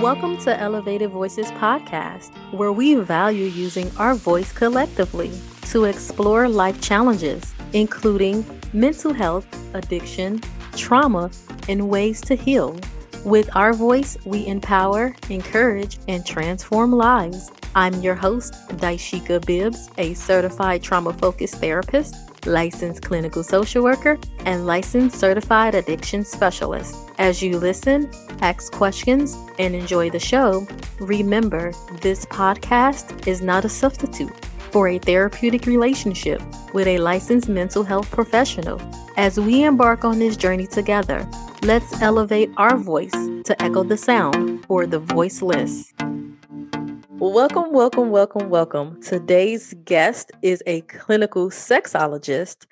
Welcome to Elevated Voices Podcast, where we value using our voice collectively to explore life challenges, including mental health, addiction, trauma, and ways to heal. With our voice, we empower, encourage, and transform lives. I'm your host, Dysheka Bibbs, a certified trauma focused therapist, licensed clinical social worker, and licensed certified addiction specialist. As you listen, ask questions, and enjoy the show, remember this podcast is not a substitute for a therapeutic relationship with a licensed mental health professional. As we embark on this journey together, let's elevate our voice to echo the sound for the voiceless. Welcome, welcome, welcome, welcome. Today's guest is a clinical sexologist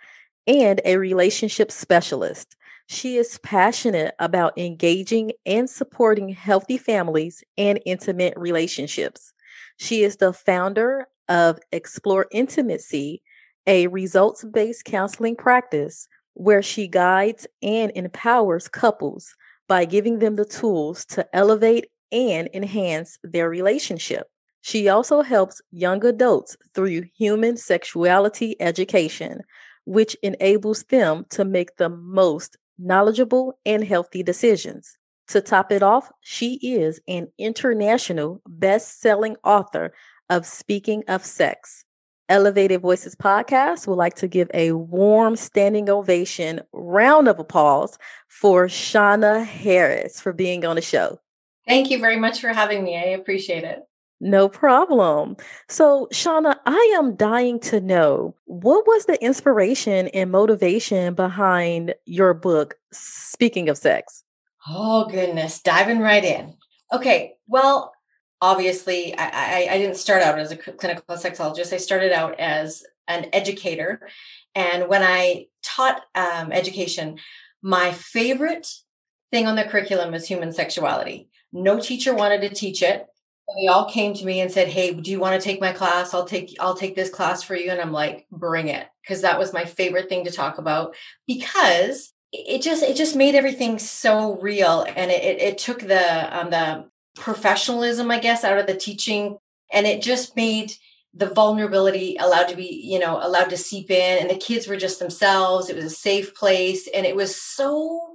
and a relationship specialist. She is passionate about engaging and supporting healthy families and intimate relationships. She is the founder of Explore Intimacy, a results based counseling practice where she guides and empowers couples by giving them the tools to elevate and enhance their relationship. She also helps young adults through human sexuality education, which enables them to make the most knowledgeable and healthy decisions. To top it off, she is an international best selling author of Speaking of Sex. Elevated Voices podcast would like to give a warm standing ovation, round of applause for Shauna Harris for being on the show. Thank you very much for having me. I appreciate it. No problem. So, Shauna, I am dying to know what was the inspiration and motivation behind your book, Speaking of Sex? Oh, goodness. Diving right in. Okay. Well, obviously, I, I, I didn't start out as a clinical sexologist, I started out as an educator. And when I taught um, education, my favorite thing on the curriculum was human sexuality. No teacher wanted to teach it they all came to me and said hey do you want to take my class? I'll take i'll take this class for you. And i'm like bring it. Because that was my favorite thing to talk about because it just it just made everything so real and it, it, it took the um, the professionalism i guess out of the teaching and it just made the vulnerability allowed to be you know allowed to seep in and the kids were just themselves. It was a safe place and it was so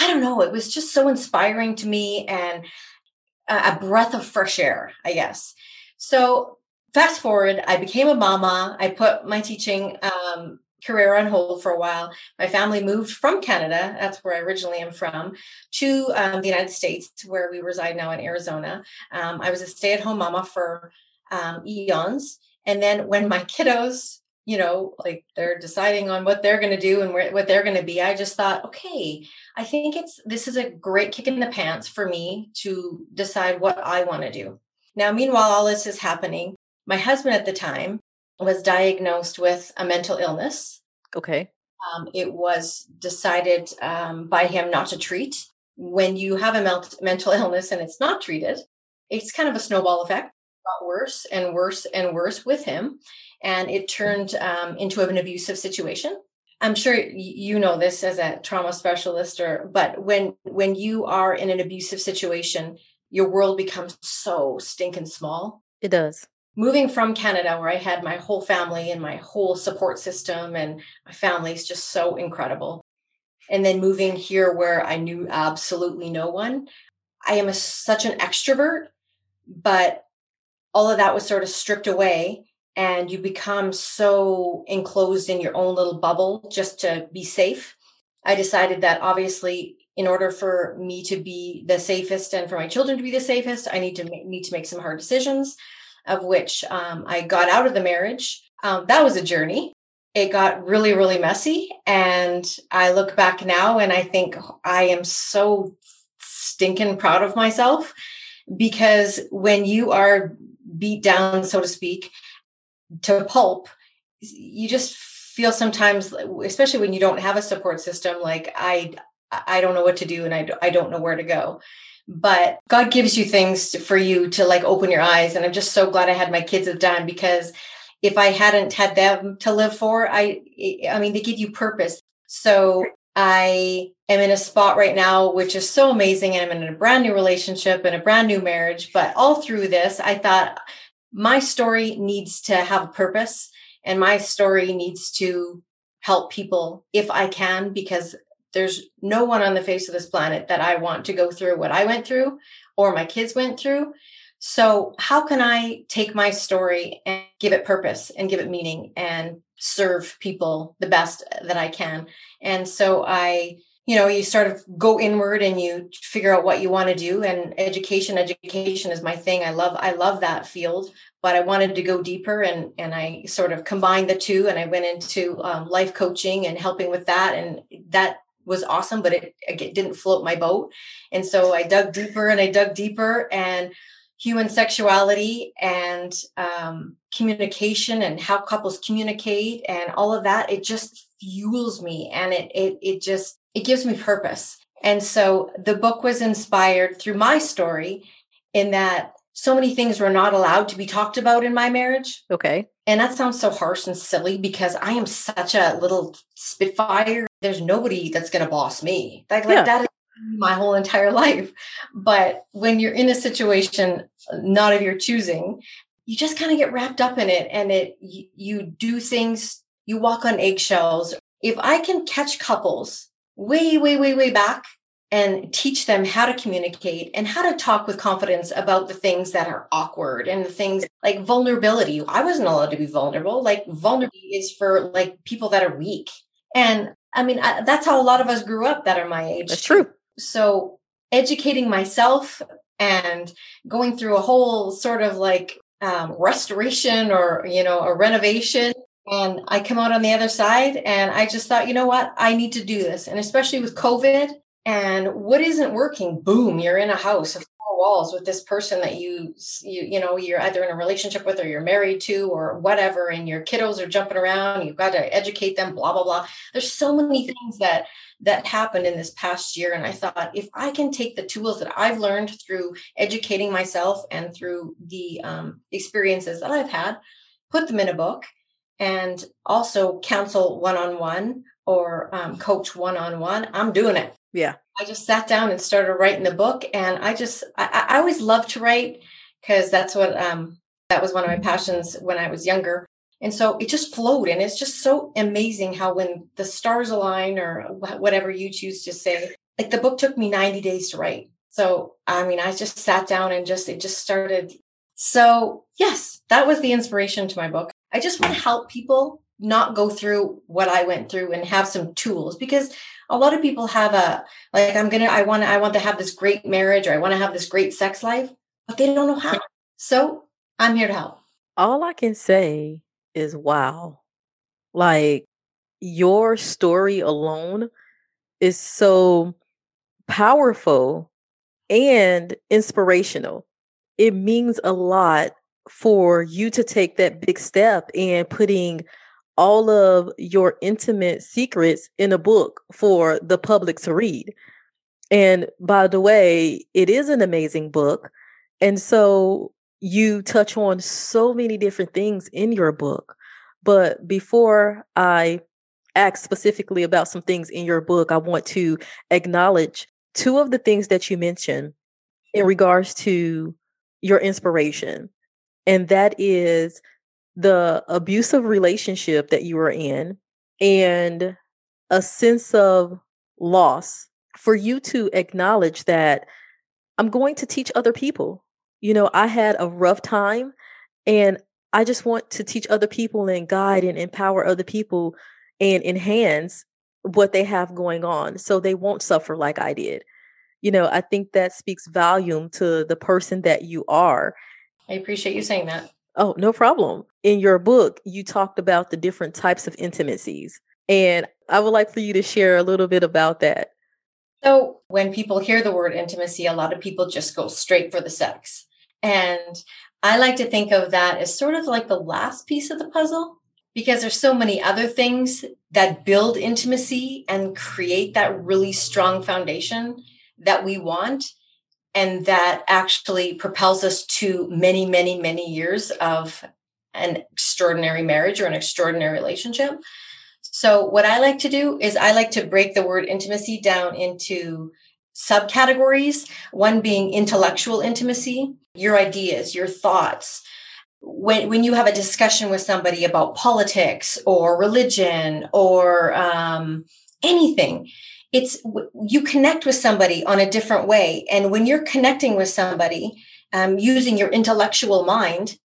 i don't know it was just so inspiring to me and a breath of fresh air, I guess. So fast forward, I became a mama. I put my teaching um, career on hold for a while. My family moved from Canada, that's where I originally am from, to um, the United States, where we reside now in Arizona. Um, I was a stay at home mama for um, eons. And then when my kiddos you know, like they're deciding on what they're going to do and where, what they're going to be. I just thought, okay, I think it's this is a great kick in the pants for me to decide what I want to do. Now, meanwhile, all this is happening. My husband at the time was diagnosed with a mental illness. Okay. Um, it was decided um, by him not to treat. When you have a mental illness and it's not treated, it's kind of a snowball effect. Got worse and worse and worse with him and it turned um, into an abusive situation. I'm sure you know this as a trauma specialist, or but when when you are in an abusive situation, your world becomes so stinking small. It does. Moving from Canada, where I had my whole family and my whole support system, and my family is just so incredible. And then moving here, where I knew absolutely no one, I am a, such an extrovert, but all of that was sort of stripped away and you become so enclosed in your own little bubble just to be safe. I decided that obviously in order for me to be the safest and for my children to be the safest, I need to make, need to make some hard decisions, of which um, I got out of the marriage. Um, that was a journey. It got really, really messy, and I look back now and I think I am so stinking proud of myself because when you are beat down, so to speak, to pulp you just feel sometimes especially when you don't have a support system like i i don't know what to do and i, I don't know where to go but god gives you things to, for you to like open your eyes and i'm just so glad i had my kids at the time because if i hadn't had them to live for i i mean they give you purpose so I am in a spot right now, which is so amazing. And I'm in a brand new relationship and a brand new marriage. But all through this, I thought my story needs to have a purpose and my story needs to help people if I can, because there's no one on the face of this planet that I want to go through what I went through or my kids went through. So, how can I take my story and give it purpose and give it meaning and serve people the best that I can? And so, I, you know, you sort of go inward and you figure out what you want to do. And education, education is my thing. I love, I love that field, but I wanted to go deeper and and I sort of combined the two. And I went into um, life coaching and helping with that, and that was awesome, but it, it didn't float my boat. And so I dug deeper and I dug deeper and human sexuality and um, communication and how couples communicate and all of that it just fuels me and it it it just it gives me purpose and so the book was inspired through my story in that so many things were not allowed to be talked about in my marriage okay and that sounds so harsh and silly because i am such a little spitfire there's nobody that's going to boss me like, like yeah. that is my whole entire life. But when you're in a situation not of your choosing, you just kind of get wrapped up in it and it you, you do things, you walk on eggshells. If I can catch couples way, way, way, way back and teach them how to communicate and how to talk with confidence about the things that are awkward and the things like vulnerability. I wasn't allowed to be vulnerable. Like vulnerability is for like people that are weak. And I mean, I, that's how a lot of us grew up that are my age. That's true so educating myself and going through a whole sort of like um, restoration or you know a renovation and i come out on the other side and i just thought you know what? I need to do this. And especially with covid and what isn't working? Boom you're in a house of four walls with this person that you you you know you're either in a relationship with or you're married to or whatever and your kiddos are jumping around you've got to educate them blah blah blah. There's so many things that that happened in this past year. And I thought, if I can take the tools that I've learned through educating myself and through the um, experiences that I've had, put them in a book and also counsel one on one or um, coach one on one, I'm doing it. Yeah. I just sat down and started writing the book. And I just, I, I always love to write because that's what, um, that was one of my passions when I was younger. And so it just flowed. And it's just so amazing how when the stars align or whatever you choose to say, like the book took me 90 days to write. So, I mean, I just sat down and just, it just started. So, yes, that was the inspiration to my book. I just want to help people not go through what I went through and have some tools because a lot of people have a, like, I'm going to, I want to, I want to have this great marriage or I want to have this great sex life, but they don't know how. So I'm here to help. All I can say is wow. Like your story alone is so powerful and inspirational. It means a lot for you to take that big step and putting all of your intimate secrets in a book for the public to read. And by the way, it is an amazing book. And so you touch on so many different things in your book. But before I ask specifically about some things in your book, I want to acknowledge two of the things that you mentioned in regards to your inspiration. And that is the abusive relationship that you were in and a sense of loss for you to acknowledge that I'm going to teach other people you know, I had a rough time and I just want to teach other people and guide and empower other people and enhance what they have going on so they won't suffer like I did. You know, I think that speaks volume to the person that you are. I appreciate you saying that. Oh, no problem. In your book, you talked about the different types of intimacies. And I would like for you to share a little bit about that. So, when people hear the word intimacy, a lot of people just go straight for the sex. And I like to think of that as sort of like the last piece of the puzzle because there's so many other things that build intimacy and create that really strong foundation that we want and that actually propels us to many many many years of an extraordinary marriage or an extraordinary relationship So, what I like to do is I like to break the word intimacy down into subcategories, one being intellectual intimacy, your ideas, your thoughts. When, when you have a discussion with somebody about politics or religion or um, anything, it's you connect with somebody on a different way. And when you're connecting with somebody um, using your intellectual mind,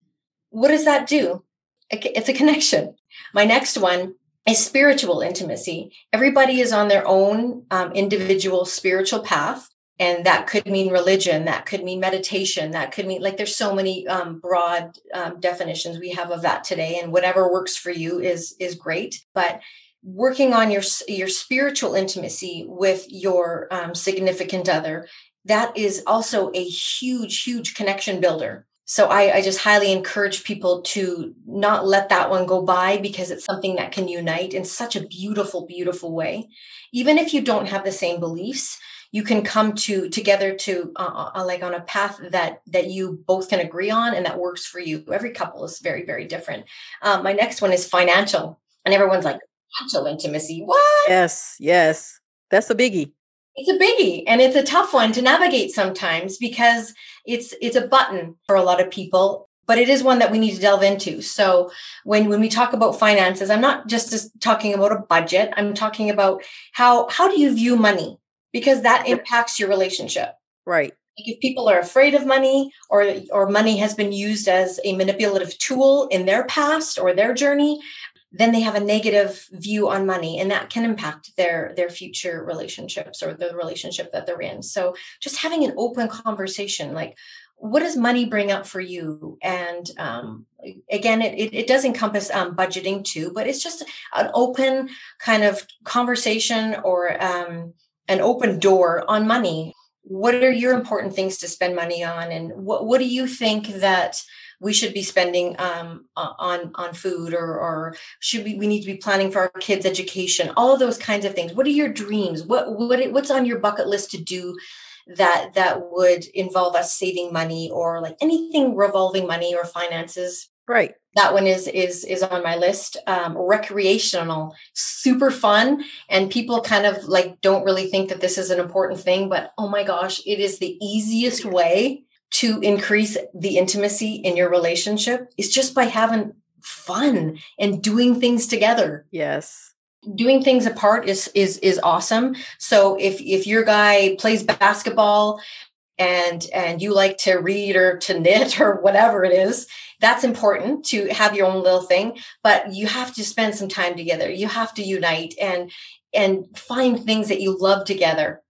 what does that do? It's a connection. My next one is spiritual intimacy. Everybody is on their own um, individual spiritual path. And that could mean religion, that could mean meditation, that could mean like there's so many um, broad um, definitions we have of that today. And whatever works for you is is great. But working on your your spiritual intimacy with your um, significant other that is also a huge huge connection builder so I, I, just highly encourage people to not let that one go by because it's something that can unite in such a beautiful, beautiful way. Even if you don't have the same beliefs, you can come to together to uh, uh, uh, like on a path that that you both can agree on and that works for you. Every couple is very, very different. Um, my next one is financial, and everyone's like financial intimacy. What? Yes, yes, that's a biggie. It's a biggie and it's a tough one to navigate sometimes because it's it's a button for a lot of people but it is one that we need to delve into. So when when we talk about finances i'm not just, just talking about a budget. I'm talking about how how do you view money? Because that impacts your relationship. Right. Like if people are afraid of money or or money has been used as a manipulative tool in their past or their journey then they have a negative view on money and that can impact their their future relationships or the relationship that they're in. So just having an open conversation like what does money bring up for you? And um, again it, it, it, does encompass um, budgeting too but it's just an open kind of conversation or um, an open door on money. What are your important things to spend money on and what, what do you think that we should be spending um, on on food or or should we we need to be planning for our kids education all of those kinds of things. What are your dreams? What what what's on your bucket list to do that that would involve us saving money or like anything revolving money or finances? Right. That one is is is on my list. Um, recreational super fun and people kind of like don't really think that this is an important thing but oh my gosh it is the easiest way to increase the intimacy in your relationship is just by having fun and doing things together. Yes. Doing things apart is is is awesome. So if if your guy plays basketball and and you like to read or to knit or whatever it is, that's important to have your own little thing, but you have to spend some time together. You have to unite and and find things that you love together.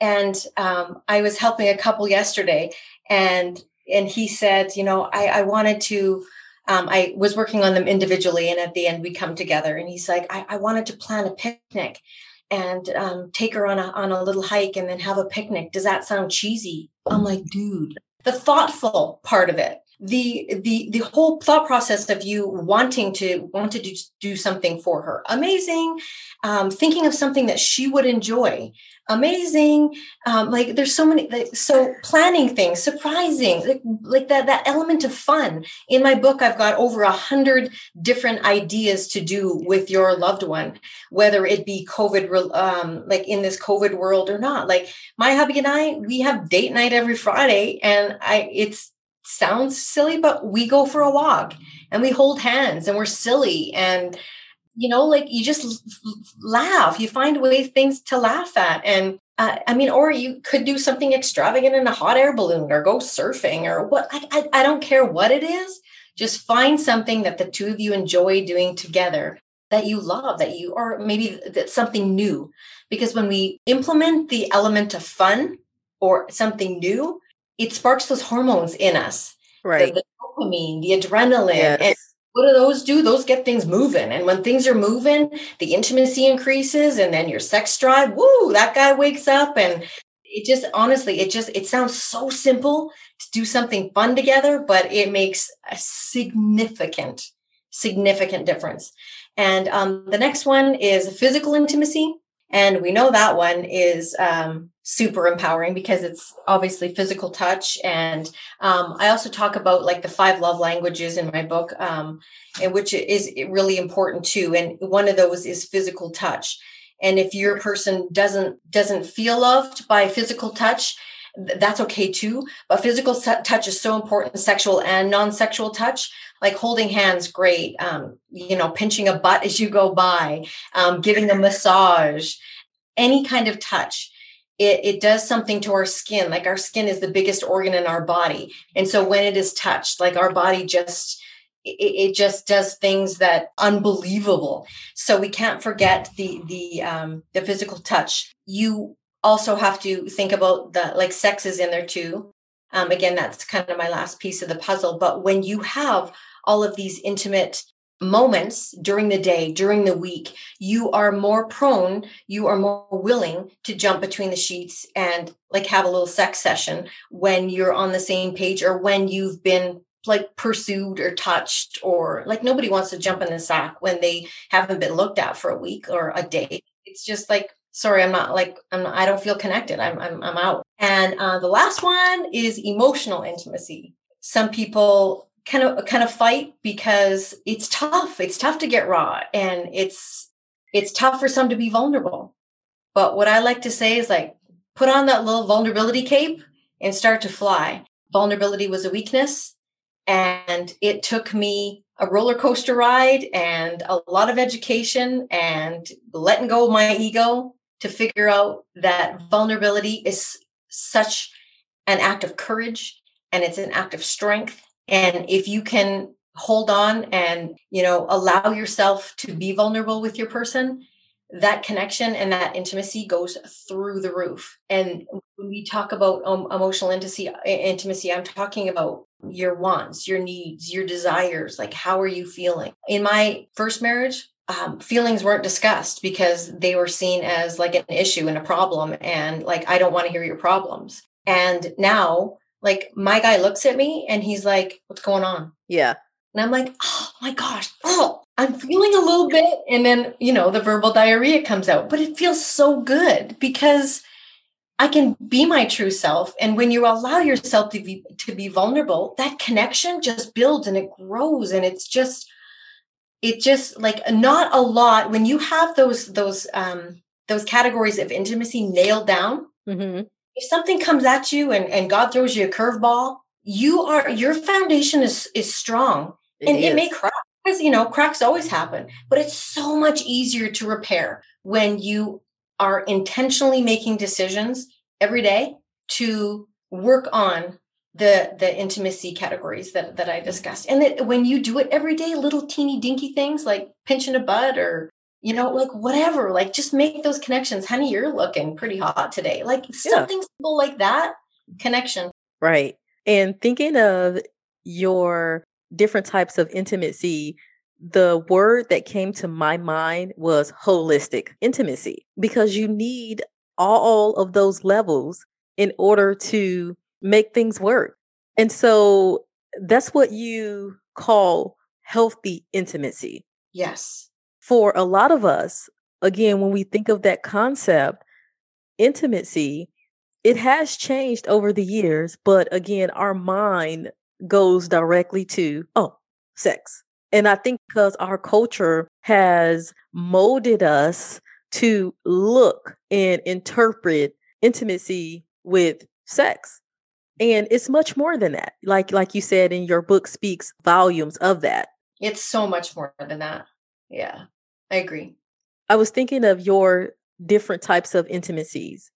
And um, I was helping a couple yesterday, and and he said, you know, I, I wanted to. Um, I was working on them individually, and at the end we come together. And he's like, I, I wanted to plan a picnic and um, take her on a on a little hike, and then have a picnic. Does that sound cheesy? I'm like, dude, the thoughtful part of it the the the whole thought process of you wanting to want to do, do something for her amazing um, thinking of something that she would enjoy amazing. Um, like there's so many like, so planning things surprising like, like that that element of fun. In my book i've got over a hundred different ideas to do with your loved one whether it be covid um, like in this covid world or not. Like my hubby and i we have date night every friday and i it's sounds silly, but we go for a walk and we hold hands and we're silly and you know like you just laugh you find ways things to laugh at and uh, i mean or you could do something extravagant in a hot air balloon or go surfing or what I, I, I don't care what it is just find something that the two of you enjoy doing together that you love that you or maybe that's something new because when we implement the element of fun or something new it sparks those hormones in us. Right. The, the dopamine, the adrenaline. Yes. What do those do? Those get things moving. And when things are moving, the intimacy increases and then your sex drive, woo, that guy wakes up and it just honestly, it just it sounds so simple to do something fun together, but it makes a significant, significant difference. And um, the next one is physical intimacy. And we know that one is um, super empowering because it's obviously physical touch. And um, I also talk about like the five love languages in my book, um, and which is really important too. And one of those is physical touch. And if your person doesn't doesn't feel loved by physical touch, that's okay too. But physical touch is so important, sexual and non-sexual touch. Like holding hands, great. Um, you know, pinching a butt as you go by, um, giving a massage, any kind of touch it, it does something to our skin. Like our skin is the biggest organ in our body. And so when it is touched, like our body just, it, it just does things that unbelievable. So we can't forget the, the, um, the physical touch. You also have to think about the, like sex is in there too. Um, again, that's kind of my last piece of the puzzle. But when you have all of these intimate moments during the day, during the week, you are more prone, you are more willing to jump between the sheets and like have a little sex session when you're on the same page or when you've been like pursued or touched or like nobody wants to jump in the sack when they haven't been looked at for a week or a day. It's just like sorry i'm not like i'm i don't feel connected i'm i'm, I'm out and uh, the last one is emotional intimacy some people kind of kind of fight because it's tough. It's tough to get raw and it's it's tough for some to be vulnerable. But what I like to say is like put on that little vulnerability cape and start to fly. Vulnerability was a weakness and it took me a roller coaster ride and a lot of education and letting go of my ego to figure out that vulnerability is such an act of courage and it's an act of strength and if you can hold on and, you know, allow yourself to be vulnerable with your person, that connection and that intimacy goes through the roof. And when we talk about um, emotional intimacy, intimacy, I'm talking about your wants, your needs, your desires. Like, how are you feeling? In my first marriage, um, feelings weren't discussed because they were seen as like an issue and a problem. And like, I don't want to hear your problems. And now like my guy looks at me and he's like, "What's going on?" Yeah. And I'm like, "Oh my gosh, oh, I'm feeling a little bit." And then you know the verbal diarrhea comes out, but it feels so good because I can be my true self. And when you allow yourself to be to be vulnerable, that connection just builds and it grows, and it's just it just like not a lot when you have those those um those categories of intimacy nailed down. Mm-hmm if something comes at you and, and God throws you a curveball, you are your foundation is is strong. It and is. it may crack because you know cracks always happen, but it's so much easier to repair when you are intentionally making decisions every day to work on the the intimacy categories that that I discussed. And that when you do it every day, little teeny dinky things like pinching a butt or you know, like whatever, like just make those connections. Honey, you're looking pretty hot today. Like yeah. something simple like that, connection. Right. And thinking of your different types of intimacy, the word that came to my mind was holistic intimacy because you need all of those levels in order to make things work. And so that's what you call healthy intimacy. Yes for a lot of us, again, when we think of that concept, intimacy, it has changed over the years, but again, our mind goes directly to, oh, sex. And I think because our culture has molded us to look and interpret intimacy with sex. And it's much more than that. Like like you said in your book speaks volumes of that. It's so much more than that. Yeah. I agree. I was thinking of your different types of intimacies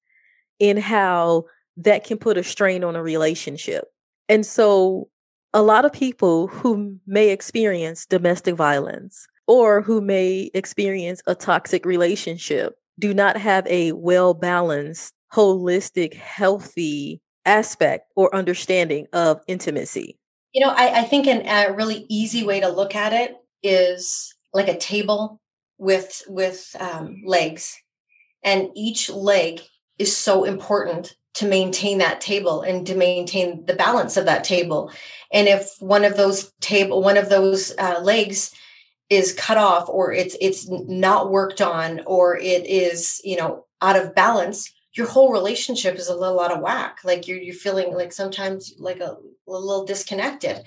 and how that can put a strain on a relationship. And so, a lot of people who may experience domestic violence or who may experience a toxic relationship do not have a well balanced, holistic, healthy aspect or understanding of intimacy. You know, I, I think an, a really easy way to look at it is like a table with with um, legs, and each leg is so important to maintain that table and to maintain the balance of that table. And if one of those table, one of those uh, legs is cut off or it's it's not worked on or it is you know out of balance your whole relationship is a little out of whack like you're you're feeling like sometimes like a, a little disconnected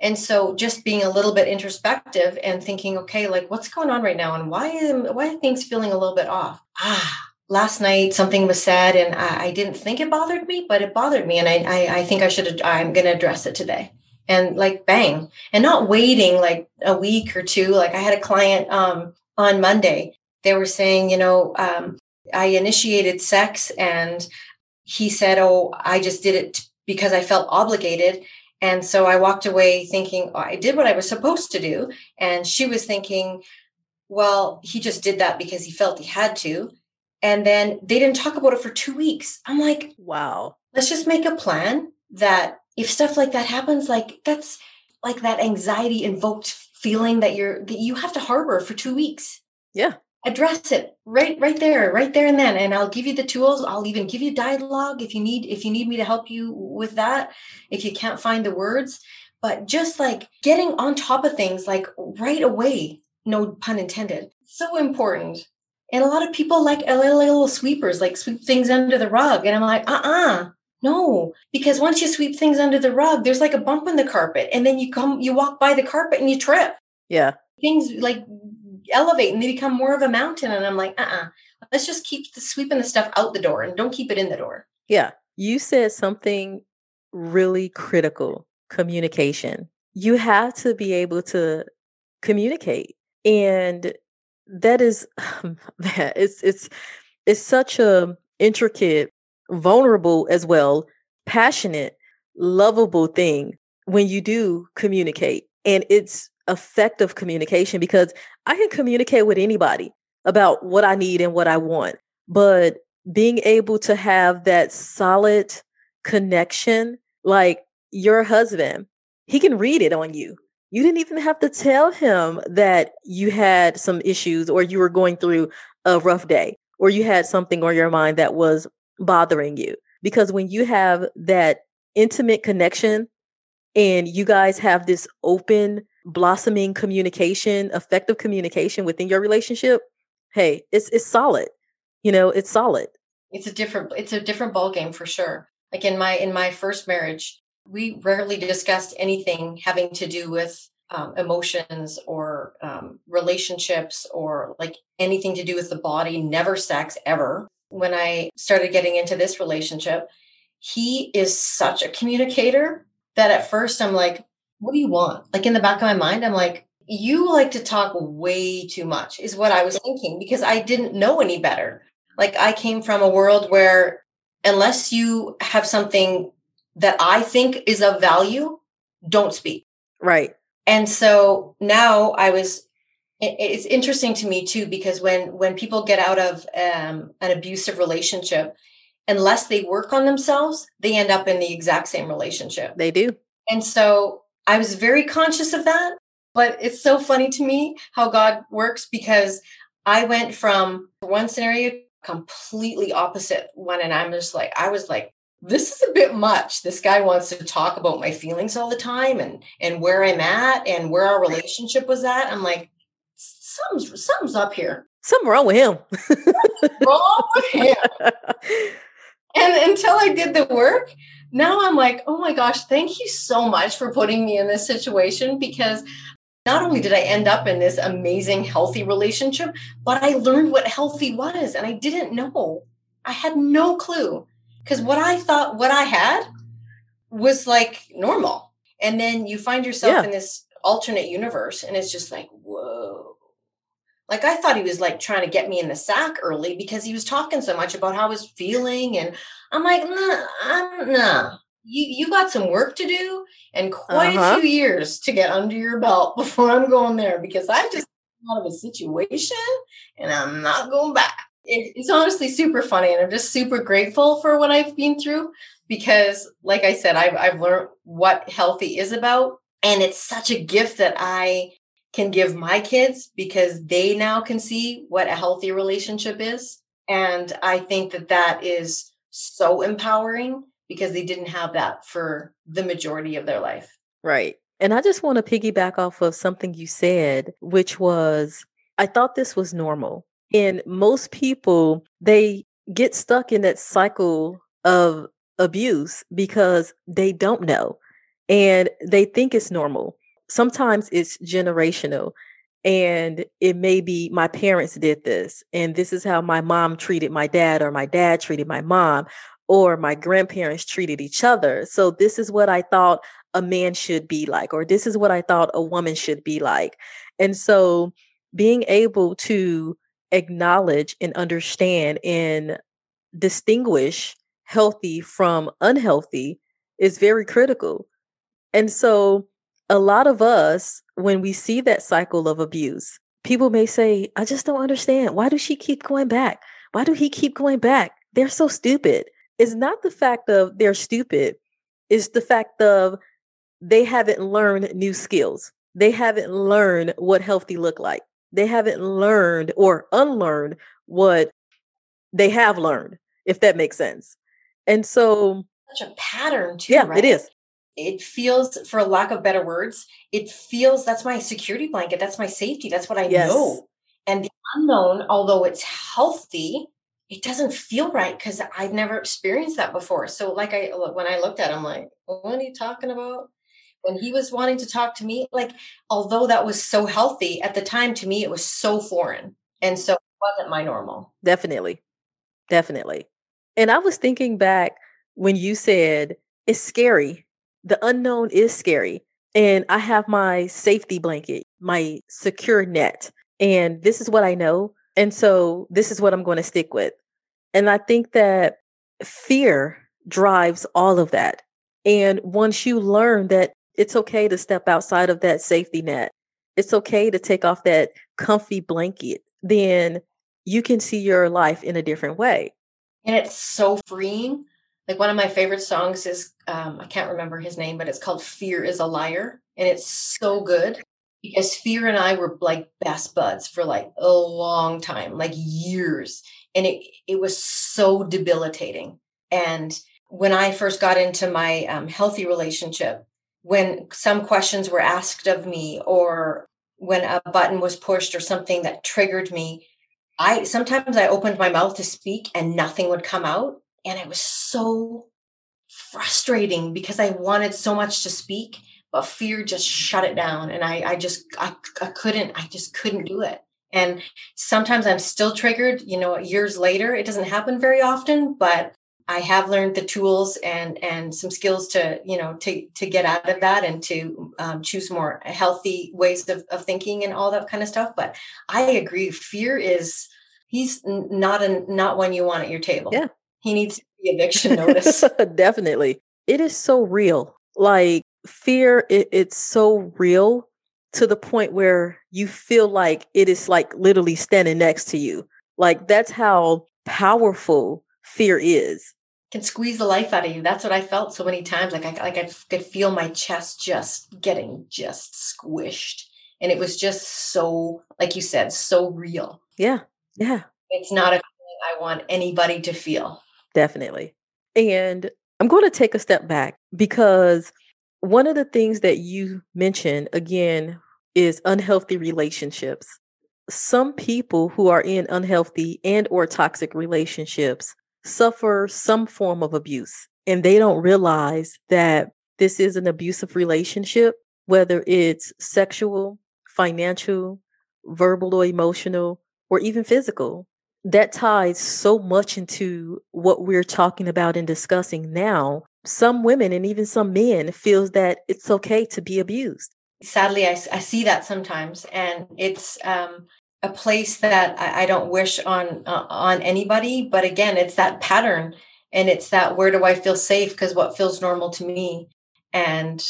and so just being a little bit introspective and thinking okay like what's going on right now and why am why are things feeling a little bit off ah last night something was said and I, I, didn't think it bothered me, but it bothered me. And I, I, I think I should, I'm going to address it today. And like, bang, and not waiting like a week or two. Like I had a client um, on Monday, they were saying, you know, um, I initiated sex and he said, oh, I just did it because I felt obligated. And so I walked away thinking oh, I did what I was supposed to do. And she was thinking, well, he just did that because he felt he had to. And then they didn't talk about it for two weeks. I'm like, wow. Let's just make a plan that if stuff like that happens, like that's like that anxiety invoked feeling that you're that you have to harbor for two weeks. Yeah. Address it right right there, right there and then. And I'll give you the tools. I'll even give you dialogue if you need if you need me to help you with that, if you can't find the words. But just like getting on top of things like right away, no pun intended. So important and a lot of people like, little sweepers, like sweep things under the rug. And I'm like, uh uh-uh, uh no, because once you sweep things under the rug, there's like a bump in the carpet. And then you come, you walk by the carpet and you trip. Yeah. Things like elevate and they become more of a mountain. And I'm like, uh uh-uh. uh, let's just keep the sweeping the stuff out the door and don't keep it in the door. Yeah. You said something really critical communication. You have to be able to communicate. And that is it's it's it's such a intricate, vulnerable as well, passionate, lovable thing when you do communicate. And it's effective communication because I can communicate with anybody about what I need and what I want. But being able to have that solid connection, like your husband, he can read it on you you didn't even have to tell him that you had some issues or you were going through a rough day or you had something on your mind that was bothering you. Because when you have that intimate connection and you guys have this open, blossoming communication, effective communication within your relationship, hey, it's it's solid. You know, it's solid. It's a different it's a different ball game for sure. Like in my in my first marriage, we rarely discussed anything having to do with um, emotions or um, relationships or like anything to do with the body, never sex ever. When I started getting into this relationship, he is such a communicator that at first I'm like, what do you want? Like in the back of my mind, I'm like, you like to talk way too much, is what I was thinking because I didn't know any better. Like I came from a world where unless you have something that I think is of value, don't speak. Right. And so now I was it's interesting to me too because when when people get out of um, an abusive relationship unless they work on themselves they end up in the exact same relationship they do and so i was very conscious of that but it's so funny to me how god works because i went from one scenario completely opposite one and i'm just like i was like this is a bit much. This guy wants to talk about my feelings all the time and and where I'm at and where our relationship was at. I'm like, something's something's up here. Something wrong with him. wrong with him. And until I did the work, now I'm like, oh my gosh, thank you so much for putting me in this situation because not only did I end up in this amazing, healthy relationship, but I learned what healthy was and I didn't know. I had no clue because what I thought, what I had was like normal. And then you find yourself yeah. in this alternate universe and it's just like. Like I thought he was like trying to get me in the sack early because he was talking so much about how I was feeling. And I'm like, nah, I'm nah. You you got some work to do and quite uh-huh. a few years to get under your belt before I'm going there because I just out of a situation and I'm not going back it's honestly super funny and i'm just super grateful for what i've been through because like i said I've, I've learned what healthy is about and it's such a gift that i can give my kids because they now can see what a healthy relationship is and i think that that is so empowering because they didn't have that for the majority of their life right And I just want to piggyback off of something you said, which was I thought this was normal. And most people, they get stuck in that cycle of abuse because they don't know and they think it's normal. Sometimes it's generational and it may be my parents did this and this is how my mom treated my dad or my dad treated my mom or my grandparents treated each other. So this is what I thought a man should be like or this is what I thought a woman should be like. And so being able to acknowledge and understand and distinguish healthy from unhealthy is very critical. And so, a lot of us, when we see that cycle of abuse, people may say, I just don't understand. Why does she keep going back? Why do he keep going back? They're so stupid. It's not the fact of they're stupid, it's the fact of they haven't learned new skills. They haven't learned what healthy look like. They haven't learned or unlearned what they have learned, if that makes sense. And so, such a pattern, too. Yeah, right? it is. It feels, for lack of better words, it feels that's my security blanket. That's my safety. That's what I yes. know. And the unknown, although it's healthy, it doesn't feel right because I've never experienced that before. So, like I, when I looked at him, like, what are you talking about? when he was wanting to talk to me, like, although that was so healthy at the time, to me, it was so foreign. And so it wasn't my normal. Definitely. Definitely. And I was thinking back when you said it's scary. The unknown is scary. And I have my safety blanket, my secure net. And this is what I know. And so this is what I'm going to stick with. And I think that fear drives all of that. And once you learn that it's okay to step outside of that safety net. It's okay to take off that comfy blanket. Then you can see your life in a different way. And it's so freeing. Like one of my favorite songs is, um, I can't remember his name, but it's called Fear is a Liar. And it's so good because Fear and I were like best buds for like a long time, like years. And it, it was so debilitating. And when I first got into my um, healthy relationship, when some questions were asked of me or when a button was pushed or something that triggered me i sometimes i opened my mouth to speak and nothing would come out and it was so frustrating because i wanted so much to speak but fear just shut it down and i i just i, I couldn't i just couldn't do it and sometimes i'm still triggered you know years later it doesn't happen very often but I have learned the tools and and some skills to you know to to get out of that and to um, choose more healthy ways of, of thinking and all that kind of stuff. But I agree, fear is he's not a not one you want at your table. Yeah, he needs the eviction notice. Definitely, it is so real. Like fear, it, it's so real to the point where you feel like it is like literally standing next to you. Like that's how powerful fear is can squeeze the life out of you. That's what I felt so many times. Like I like I could feel my chest just getting just squished. And it was just so, like you said, so real. Yeah. Yeah. It's not a feeling I want anybody to feel. Definitely. And I'm going to take a step back because one of the things that you mentioned again is unhealthy relationships. Some people who are in unhealthy and or toxic relationships suffer some form of abuse and they don't realize that this is an abusive relationship, whether it's sexual, financial, verbal or emotional, or even physical. That ties so much into what we're talking about and discussing now. Some women and even some men feels that it's okay to be abused. Sadly, I, I see that sometimes, and it's um, a place that I, I don't wish on uh, on anybody. But again, it's that pattern, and it's that where do I feel safe? Because what feels normal to me, and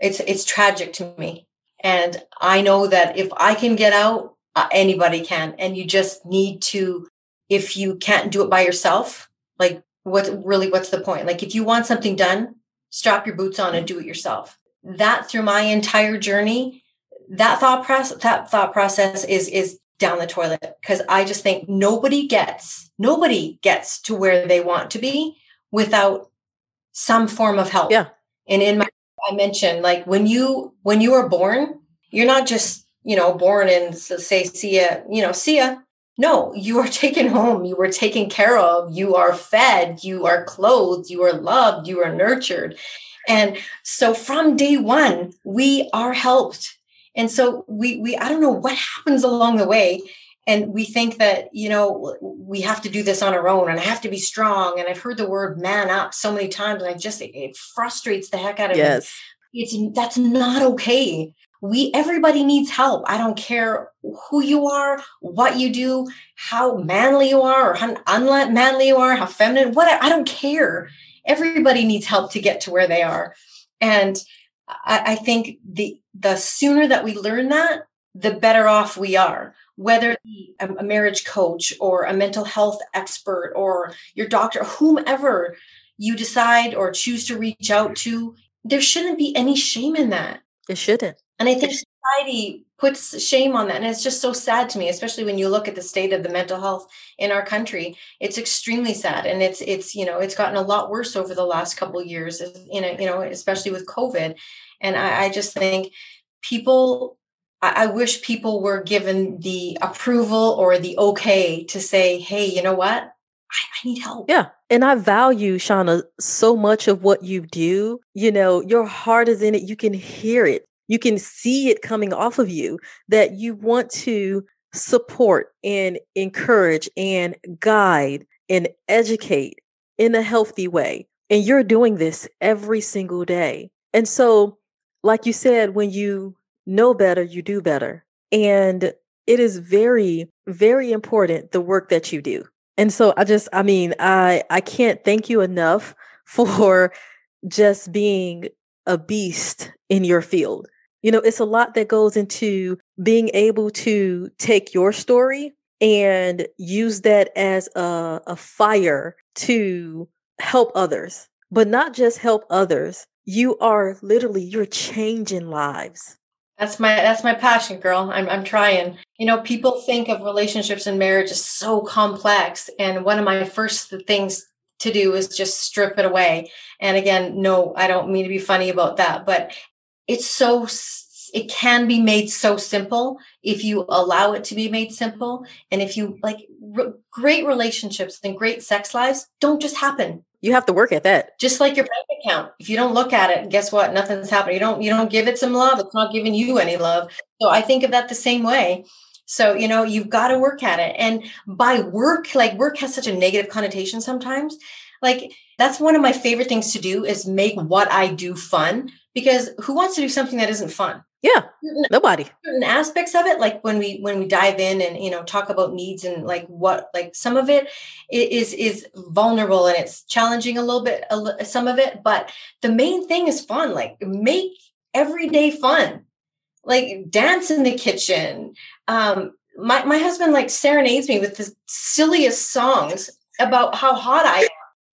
it's it's tragic to me. And I know that if I can get out, uh, anybody can. And you just need to, if you can't do it by yourself, like what really what's the point? Like if you want something done, strap your boots on and do it yourself. That through my entire journey, that thought process that thought process is is down the toilet because I just think nobody gets nobody gets to where they want to be without some form of help. Yeah. And in my I mentioned, like when you when you are born, you're not just you know born and say see ya, you know see ya. No, you are taken home. You were taken care of. You are fed. You are clothed. You are loved. You are nurtured. And so from day one, we are helped. And so we we I don't know what happens along the way and we think that you know we have to do this on our own and i have to be strong and i've heard the word man up so many times and i just it, frustrates the heck out of yes. me it's that's not okay we everybody needs help. I don't care who you are what you do how manly you are or how unmanly you are how feminine what i don't care. Everybody needs help to get to where they are. And I, I think the the sooner that we learn that the better off we are. Whether a marriage coach or a mental health expert or your doctor, whomever you decide or choose to reach out to, there shouldn't be any shame in that. It shouldn't. And I think society puts shame on that. And it's just so sad to me, especially when you look at the state of the mental health in our country. It's extremely sad. And it's it's, you know, it's gotten a lot worse over the last couple of years, you know, you know, especially with COVID. And I, I just think people I, wish people were given the approval or the okay to say, hey, you know what? I, I need help. Yeah. And I value, Shauna, so much of what you do. You know, your heart is in it. You can hear it. You can see it coming off of you that you want to support and encourage and guide and educate in a healthy way. And you're doing this every single day. And so, like you said, when you know better, you do better. And it is very, very important the work that you do. And so I just, I mean, I I can't thank you enough for just being a beast in your field. You know, it's a lot that goes into being able to take your story and use that as a, a fire to help others, but not just help others. You are literally, you're changing lives. That's my that's my passion, girl. I'm I'm trying. You know, people think of relationships and marriage as so complex, and one of my first things to do is just strip it away. And again, no, I don't mean to be funny about that, but it's so it can be made so simple if you allow it to be made simple and if you like r- great relationships and great sex lives don't just happen you have to work at that. Just like your bank account. If you don't look at it, guess what? Nothing's happening. You don't you don't give it some love, it's not giving you any love. So I think of that the same way. So, you know, you've got to work at it. And by work, like work has such a negative connotation sometimes. Like that's one of my favorite things to do is make what I do fun because who wants to do something that isn't fun? Yeah, nobody. Certain aspects of it, like when we when we dive in and you know talk about needs and like what like some of it is is vulnerable and it's challenging a little bit, a, some of it, but the main thing is fun. Like make every day fun, like dance in the kitchen. Um, my my husband like serenades me with the silliest songs about how hot I am,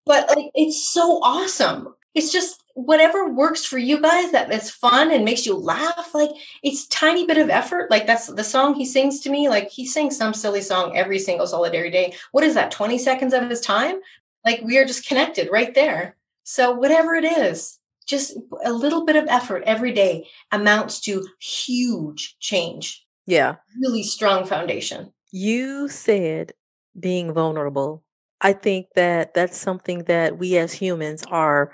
but like it's so awesome. It's just whatever works for you guys that is fun and makes you laugh like it's tiny bit of effort. Like that's the song he sings to me like he sings some silly song every single solitary day. What is that 20 seconds of his time? Like we are just connected right there. So whatever it is just a little bit of effort every day amounts to huge change. Yeah. Really strong foundation. You said being vulnerable. I think that that's something that we as humans are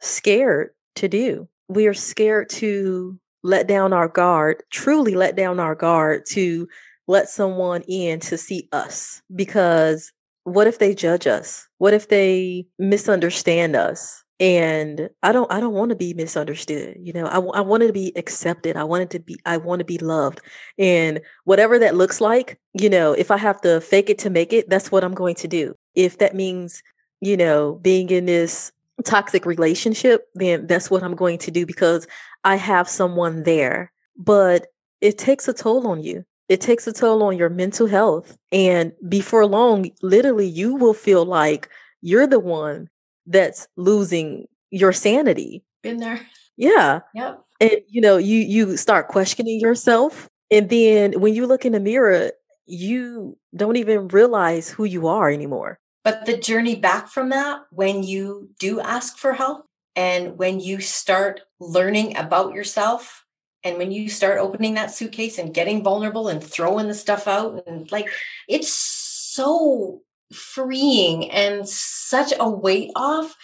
scared to do. We are scared to let down our guard, truly let down our guard to let someone in to see us because what if they judge us? What if they misunderstand us? And I don't I don't want to be misunderstood. You know, I I wanted to be accepted. I wanted to be I want to be loved. And whatever that looks like, you know, if I have to fake it to make it, that's what I'm going to do. If that means, you know, being in this toxic relationship, then that's what I'm going to do because I have someone there. But it takes a toll on you. It takes a toll on your mental health. And before long, literally, you will feel like you're the one that's losing your sanity. Been there. Yeah. Yep. And you know, you you start questioning yourself. And then when you look in the mirror, you don't even realize who you are anymore. But the journey back from that, when you do ask for help And when you start learning about yourself, and when you start opening that suitcase and getting vulnerable and throwing the stuff out, and like it's so freeing and such a weight off.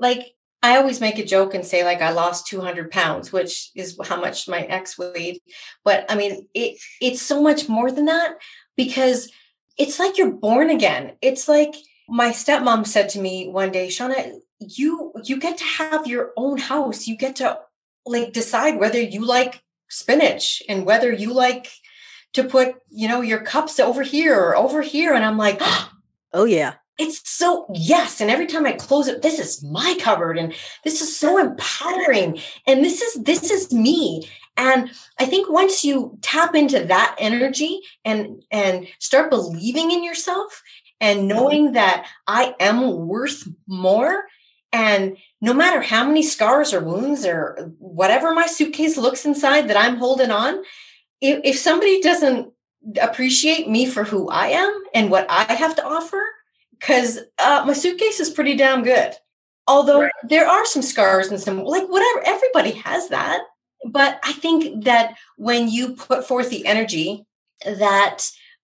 Like I always make a joke and say, like, I lost 200 pounds, which is how much my ex weighed. But I mean, it it's so much more than that because it's like you're born again. It's like my stepmom said to me one day, Shauna, you you get to have your own house. You get to like decide whether you like spinach and whether you like to put, you know, your cups over here or over here. And I'm like, ah, oh yeah. It's so yes. And every time I close it, this is my cupboard and this is so empowering. And this is this is me. And I think once you tap into that energy and and start believing in yourself and knowing that I am worth more and no matter how many scars or wounds or whatever my suitcase looks inside that I'm holding on, if, if somebody doesn't appreciate me for who I am and what I have to offer, because uh, my suitcase is pretty damn good. Although right. there are some scars and some, like, whatever, everybody has that. But I think that when you put forth the energy that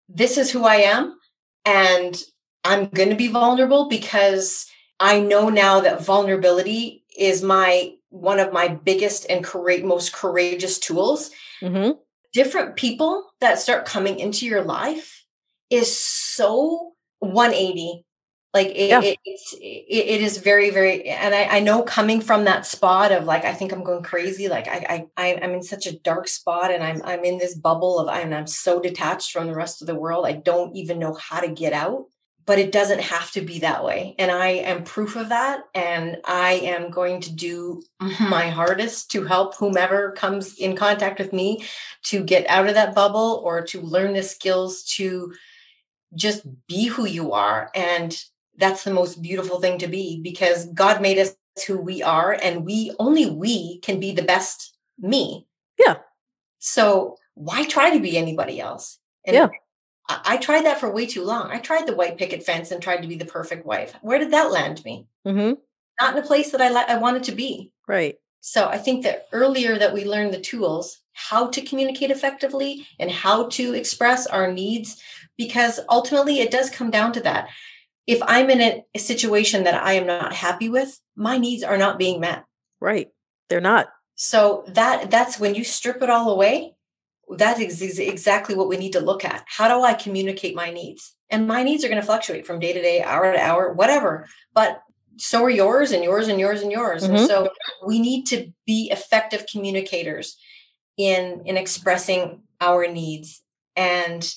this is who I am and I'm going to be vulnerable because I know now that vulnerability is my one of my biggest and courage, most courageous tools. Mm-hmm. Different people that start coming into your life is so 180 like it, yeah. it, it's it, it is very very and I, I know coming from that spot of like i think i'm going crazy like i i i'm in such a dark spot and i'm i'm in this bubble of and i'm so detached from the rest of the world i don't even know how to get out but it doesn't have to be that way and i am proof of that and i am going to do my hardest to help whomever comes in contact with me to get out of that bubble or to learn the skills to just be who you are and that's the most beautiful thing to be because God made us who we are and we only we can be the best me. Yeah. So why try to be anybody else? And yeah. I, I, tried that for way too long. I tried the white picket fence and tried to be the perfect wife. Where did that land me? Mm-hmm. Not in a place that I, I wanted to be. Right. So I think that earlier that we learn the tools, how to communicate effectively and how to express our needs, because ultimately it does come down to that if I'm in a, situation that I am not happy with, my needs are not being met. Right. They're not. So that that's when you strip it all away, that is exactly what we need to look at. How do I communicate my needs? And my needs are going to fluctuate from day to day, hour to hour, whatever. But so are yours and yours and yours and yours. Mm-hmm. And so we need to be effective communicators in in expressing our needs. And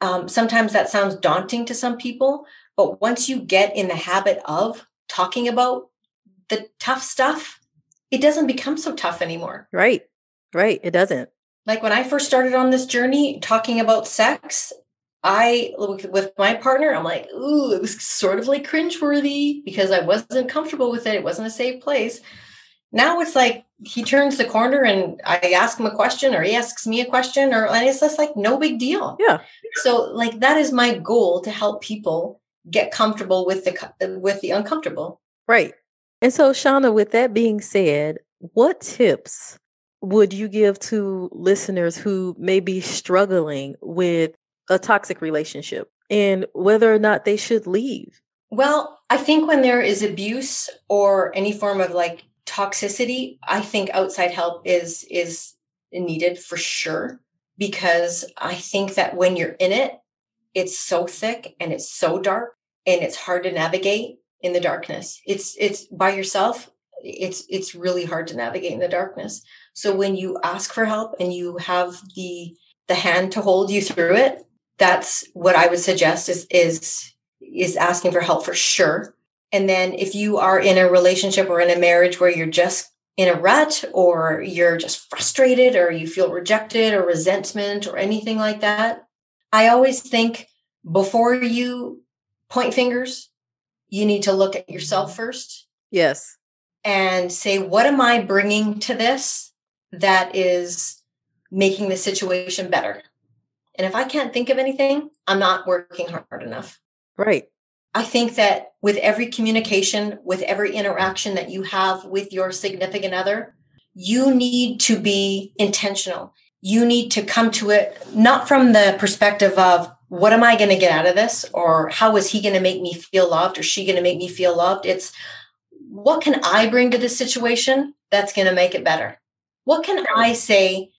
um, sometimes that sounds daunting to some people, but once you get in the habit of talking about the tough stuff, it doesn't become so tough anymore. Right. Right. It doesn't. Like when I first started on this journey talking about sex, I, with my partner, I'm like, ooh, it was sort of like cringeworthy because I wasn't comfortable with it. It wasn't a safe place. Now it's like he turns the corner and I ask him a question or he asks me a question or and it's just like no big deal. Yeah. So like that is my goal to help people get comfortable with the with the uncomfortable. Right. And so Shauna, with that being said, what tips would you give to listeners who may be struggling with a toxic relationship and whether or not they should leave? Well, I think when there is abuse or any form of like toxicity, I think outside help is is needed for sure because I think that when you're in it, it's so thick and it's so dark and it's hard to navigate in the darkness. It's it's by yourself. It's it's really hard to navigate in the darkness. So when you ask for help and you have the the hand to hold you through it, that's what I would suggest is is is asking for help for sure. And then if you are in a relationship or in a marriage where you're just in a rut or you're just frustrated or you feel rejected or resentment or anything like that, I always think before you point fingers, you need to look at yourself mm-hmm. first. Yes. And say, what am I bringing to this that is making the situation better? And if I can't think of anything, I'm not working hard enough. Right. I think that with every communication, with every interaction that you have with your significant other, you need to be intentional. You need to come to it not from the perspective of what am I going to get out of this or how is he going to make me feel loved or she going to make me feel loved? It's what can I bring to this situation that's going to make it better? What can I say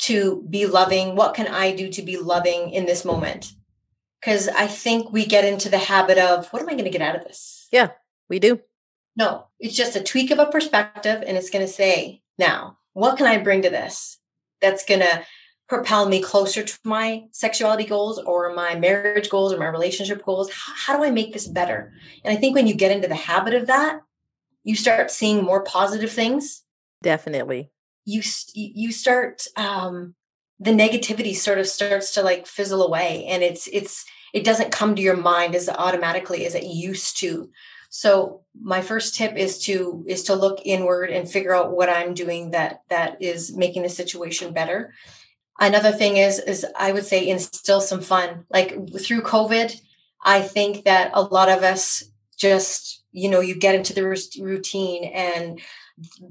to be loving? What can I do to be loving in this moment? Because I think we get into the habit of what am I going to get out of this? Yeah, we do. No, it's just a tweak of a perspective, and it's going to say, now, what can I bring to this that's going to propel me closer to my sexuality goals or my marriage goals or my relationship goals? How, how do I make this better? And I think when you get into the habit of that, you start seeing more positive things. Definitely. You you start um, the negativity sort of starts to like fizzle away, and it's it's it doesn't come to your mind as automatically as it used to. So my first tip is to is to look inward and figure out what I'm doing that that is making the situation better. Another thing is is I would say instill some fun. Like through COVID, I think that a lot of us just you know you get into the routine and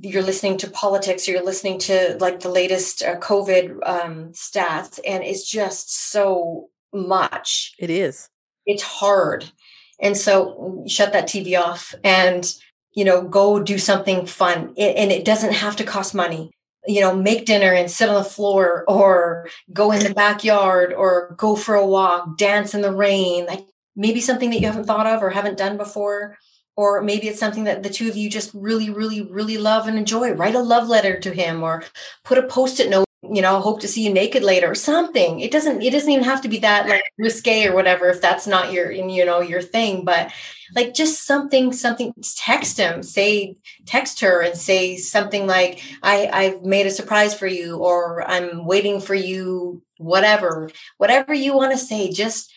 you're listening to politics or you're listening to like the latest uh, covid um, stats and it's just so much it is it's hard and so shut that tv off and you know go do something fun. And it doesn't have to cost money. You know make dinner and sit on the floor or go in the backyard or go for a walk dance in the rain. Like maybe something that you haven't thought of or haven't done before. Or maybe it's something that the two of you just really really really love and enjoy. Write a love letter to him or put a post-it note you know hope to see you naked later or something it doesn't it doesn't even have to be that like risque or whatever if that's not your you know your thing but like just something something text him say text her and say something like i i've made a surprise for you or i'm waiting for you whatever whatever you want to say just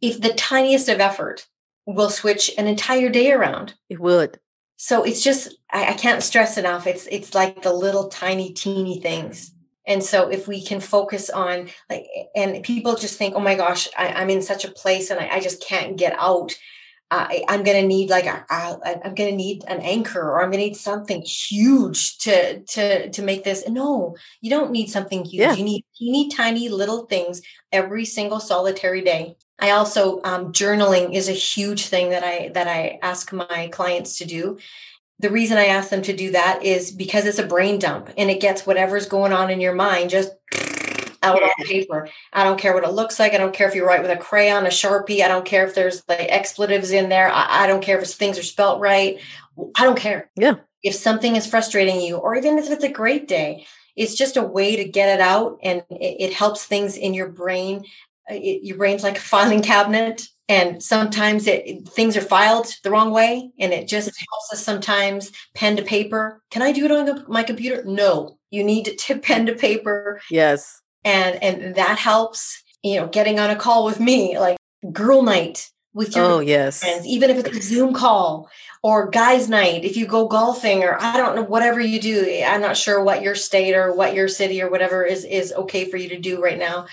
if the tiniest of effort will switch an entire day around. It would. So it's just I, I, can't stress enough. It's it's like the little tiny teeny things. And so if we can focus on like and people just think, oh my gosh, I, am in such a place and I, I just can't get out. I, am going to need like a, I, I'm going to need an anchor or I'm going to need something huge to to to make this. No, you don't need something huge. Yeah. You need teeny tiny little things every single solitary day. I also um, journaling is a huge thing that I that I ask my clients to do. The reason I ask them to do that is because it's a brain dump and it gets whatever's going on in your mind just out on paper. I don't care what it looks like. I don't care if you write with a crayon, a sharpie. I don't care if there's like expletives in there. I, I don't care if things are spelt right. I don't care. Yeah. If something is frustrating you, or even if it's a great day, it's just a way to get it out and it, it helps things in your brain uh, it, your brain's like a filing cabinet and sometimes it, things are filed the wrong way and it just mm-hmm. helps us sometimes pen to paper. Can i do it on my computer? No. You need to pen to paper. Yes. And and that helps you know getting on a call with me like girl night with your oh yes. friends even if it's a zoom call or guys night. If you go golfing or i don't know whatever you do i'm not sure what your state or what your city or whatever is is okay for you to do right now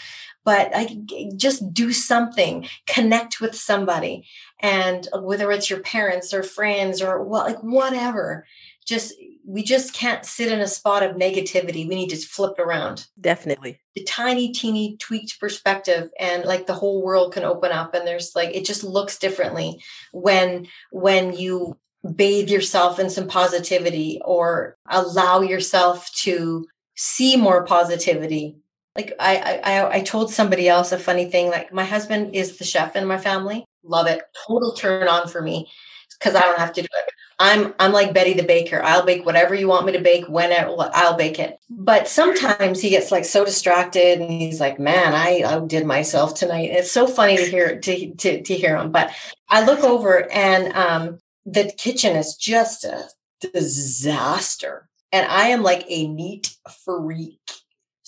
but I just do something, connect with somebody. And uh, whether it's your parents or friends or well, like whatever, just we just can't sit in a spot of negativity. We need to flip around. Definitely. The tiny, teeny tweaked perspective and like the whole world can open up and there's like it just looks differently when when you bathe yourself in some positivity or allow yourself to see more positivity like I, I I told somebody else a funny thing. Like my husband is the chef in my family. Love it. Total turn on for me because I don't have to do it. I'm I'm like Betty the baker. I'll bake whatever you want me to bake when I'll bake it. But sometimes he gets like so distracted and he's like, "Man, I outdid myself tonight." It's so funny to hear to to to hear him. But I look over and um, the kitchen is just a disaster, and I am like a neat freak.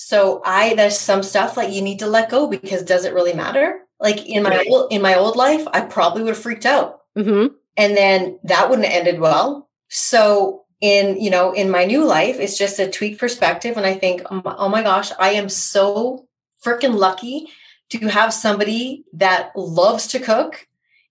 So I there's some stuff like you need to let go because does it really matter? Like in my old, in my old life, I probably would have freaked out, mm-hmm. and then that wouldn't have ended well. So in you know in my new life, it's just a tweak perspective, and I think, oh my, oh my gosh, I am so freaking lucky to have somebody that loves to cook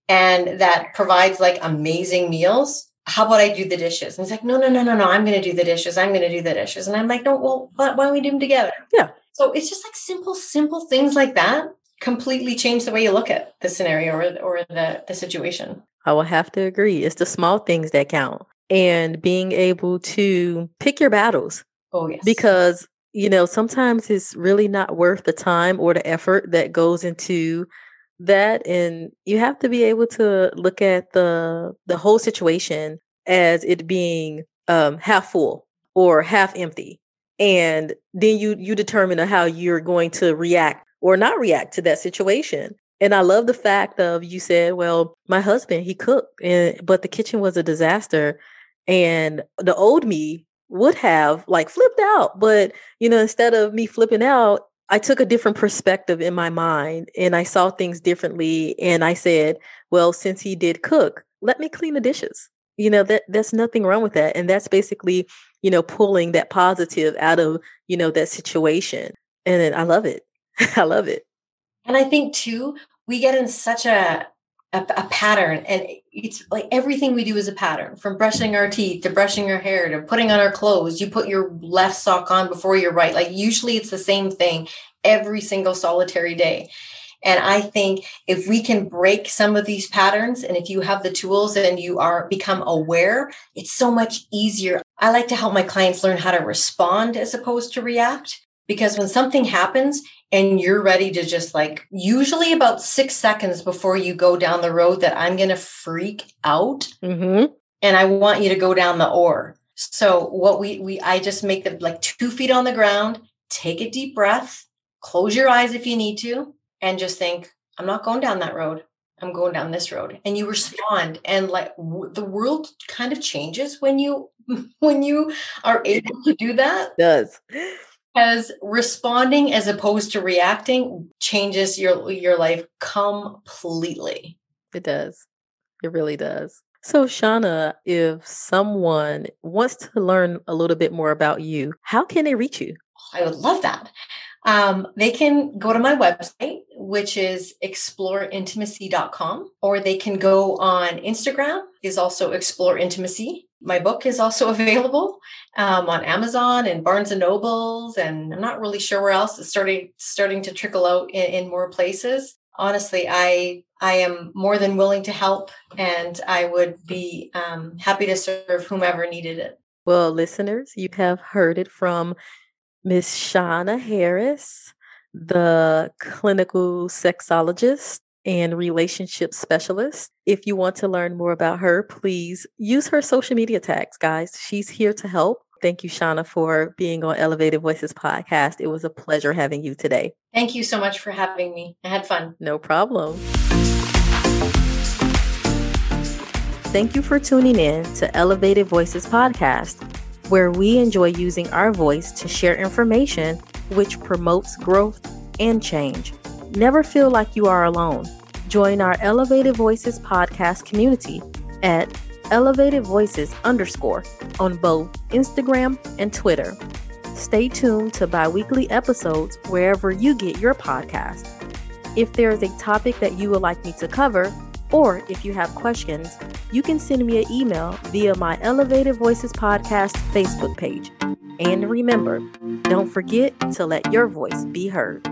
and that provides like amazing meals, how about I do the dishes? And he's like, no, no, no, no, no, I'm going to do the dishes. I'm going to do the dishes. And I'm like, no, well, why don't we do them together? Yeah. So it's just like simple, simple things like that completely change the way you look at the scenario or, or the, the situation. I will have to agree. It's the small things that count and being able to pick your battles. Oh, yes. Because, you know, sometimes it's really not worth the time or the effort that goes into that and you have to be able to look at the the whole situation as it being um half full or half empty and then you you determine how you're going to react or not react to that situation and i love the fact of you said well my husband he cooked and but the kitchen was a disaster and the old me would have like flipped out but you know instead of me flipping out I took a different perspective in my mind and I saw things differently. And I said, well, since he did cook, let me clean the dishes. You know, that there's nothing wrong with that. And that's basically, you know, pulling that positive out of, you know, that situation. And I love it. I love it. And I think too, we get in such a a, a, pattern and it's like everything we do is a pattern from brushing our teeth to brushing our hair to putting on our clothes. You put your left sock on before your right. Like usually it's the same thing every single solitary day. And i think if we can break some of these patterns and if you have the tools and you are become aware it's so much easier. I like to help my clients learn how to respond as opposed to react because when something happens and you're ready to just like usually about six seconds before you go down the road that i'm going to freak out. Mm-hmm. and i want you to go down the or so what we we i just make them like two feet on the ground take a deep breath close your eyes if you need to and just think i'm not going down that road. I'm going down this road. And you respond and like w- the world kind of changes when you when you are able to do that. It does because responding as opposed to reacting changes your your life completely. It does. It really does. So, Shauna, if someone wants to learn a little bit more about you, how can they reach you? I would love that. Um, they can go to my website, which is exploreintimacy.com, or they can go on Instagram, is also explore intimacy. My book is also available um, on Amazon and Barnes and Nobles, and I'm not really sure where else. It's starting starting to trickle out in, in more places. Honestly, I I am more than willing to help, and I would be um, happy to serve whomever needed it. Well, listeners, you have heard it from Miss Shauna Harris, the clinical sexologist and relationship specialist. If you want to learn more about her, please use her social media tags, guys. She's here to help. Thank you, Shauna, for being on Elevated Voices podcast. It was a pleasure having you today. Thank you so much for having me. I had fun. No problem. Thank you for tuning in to Elevated Voices podcast, where we enjoy using our voice to share information which promotes growth and change. Never feel like you are alone. Join our Elevated Voices podcast community at Elevated Voices underscore on both Instagram and Twitter. Stay tuned to bi weekly episodes wherever you get your podcast. If there is a topic that you would like me to cover, or if you have questions, you can send me an email via my Elevated Voices Podcast Facebook page. And remember, don't forget to let your voice be heard.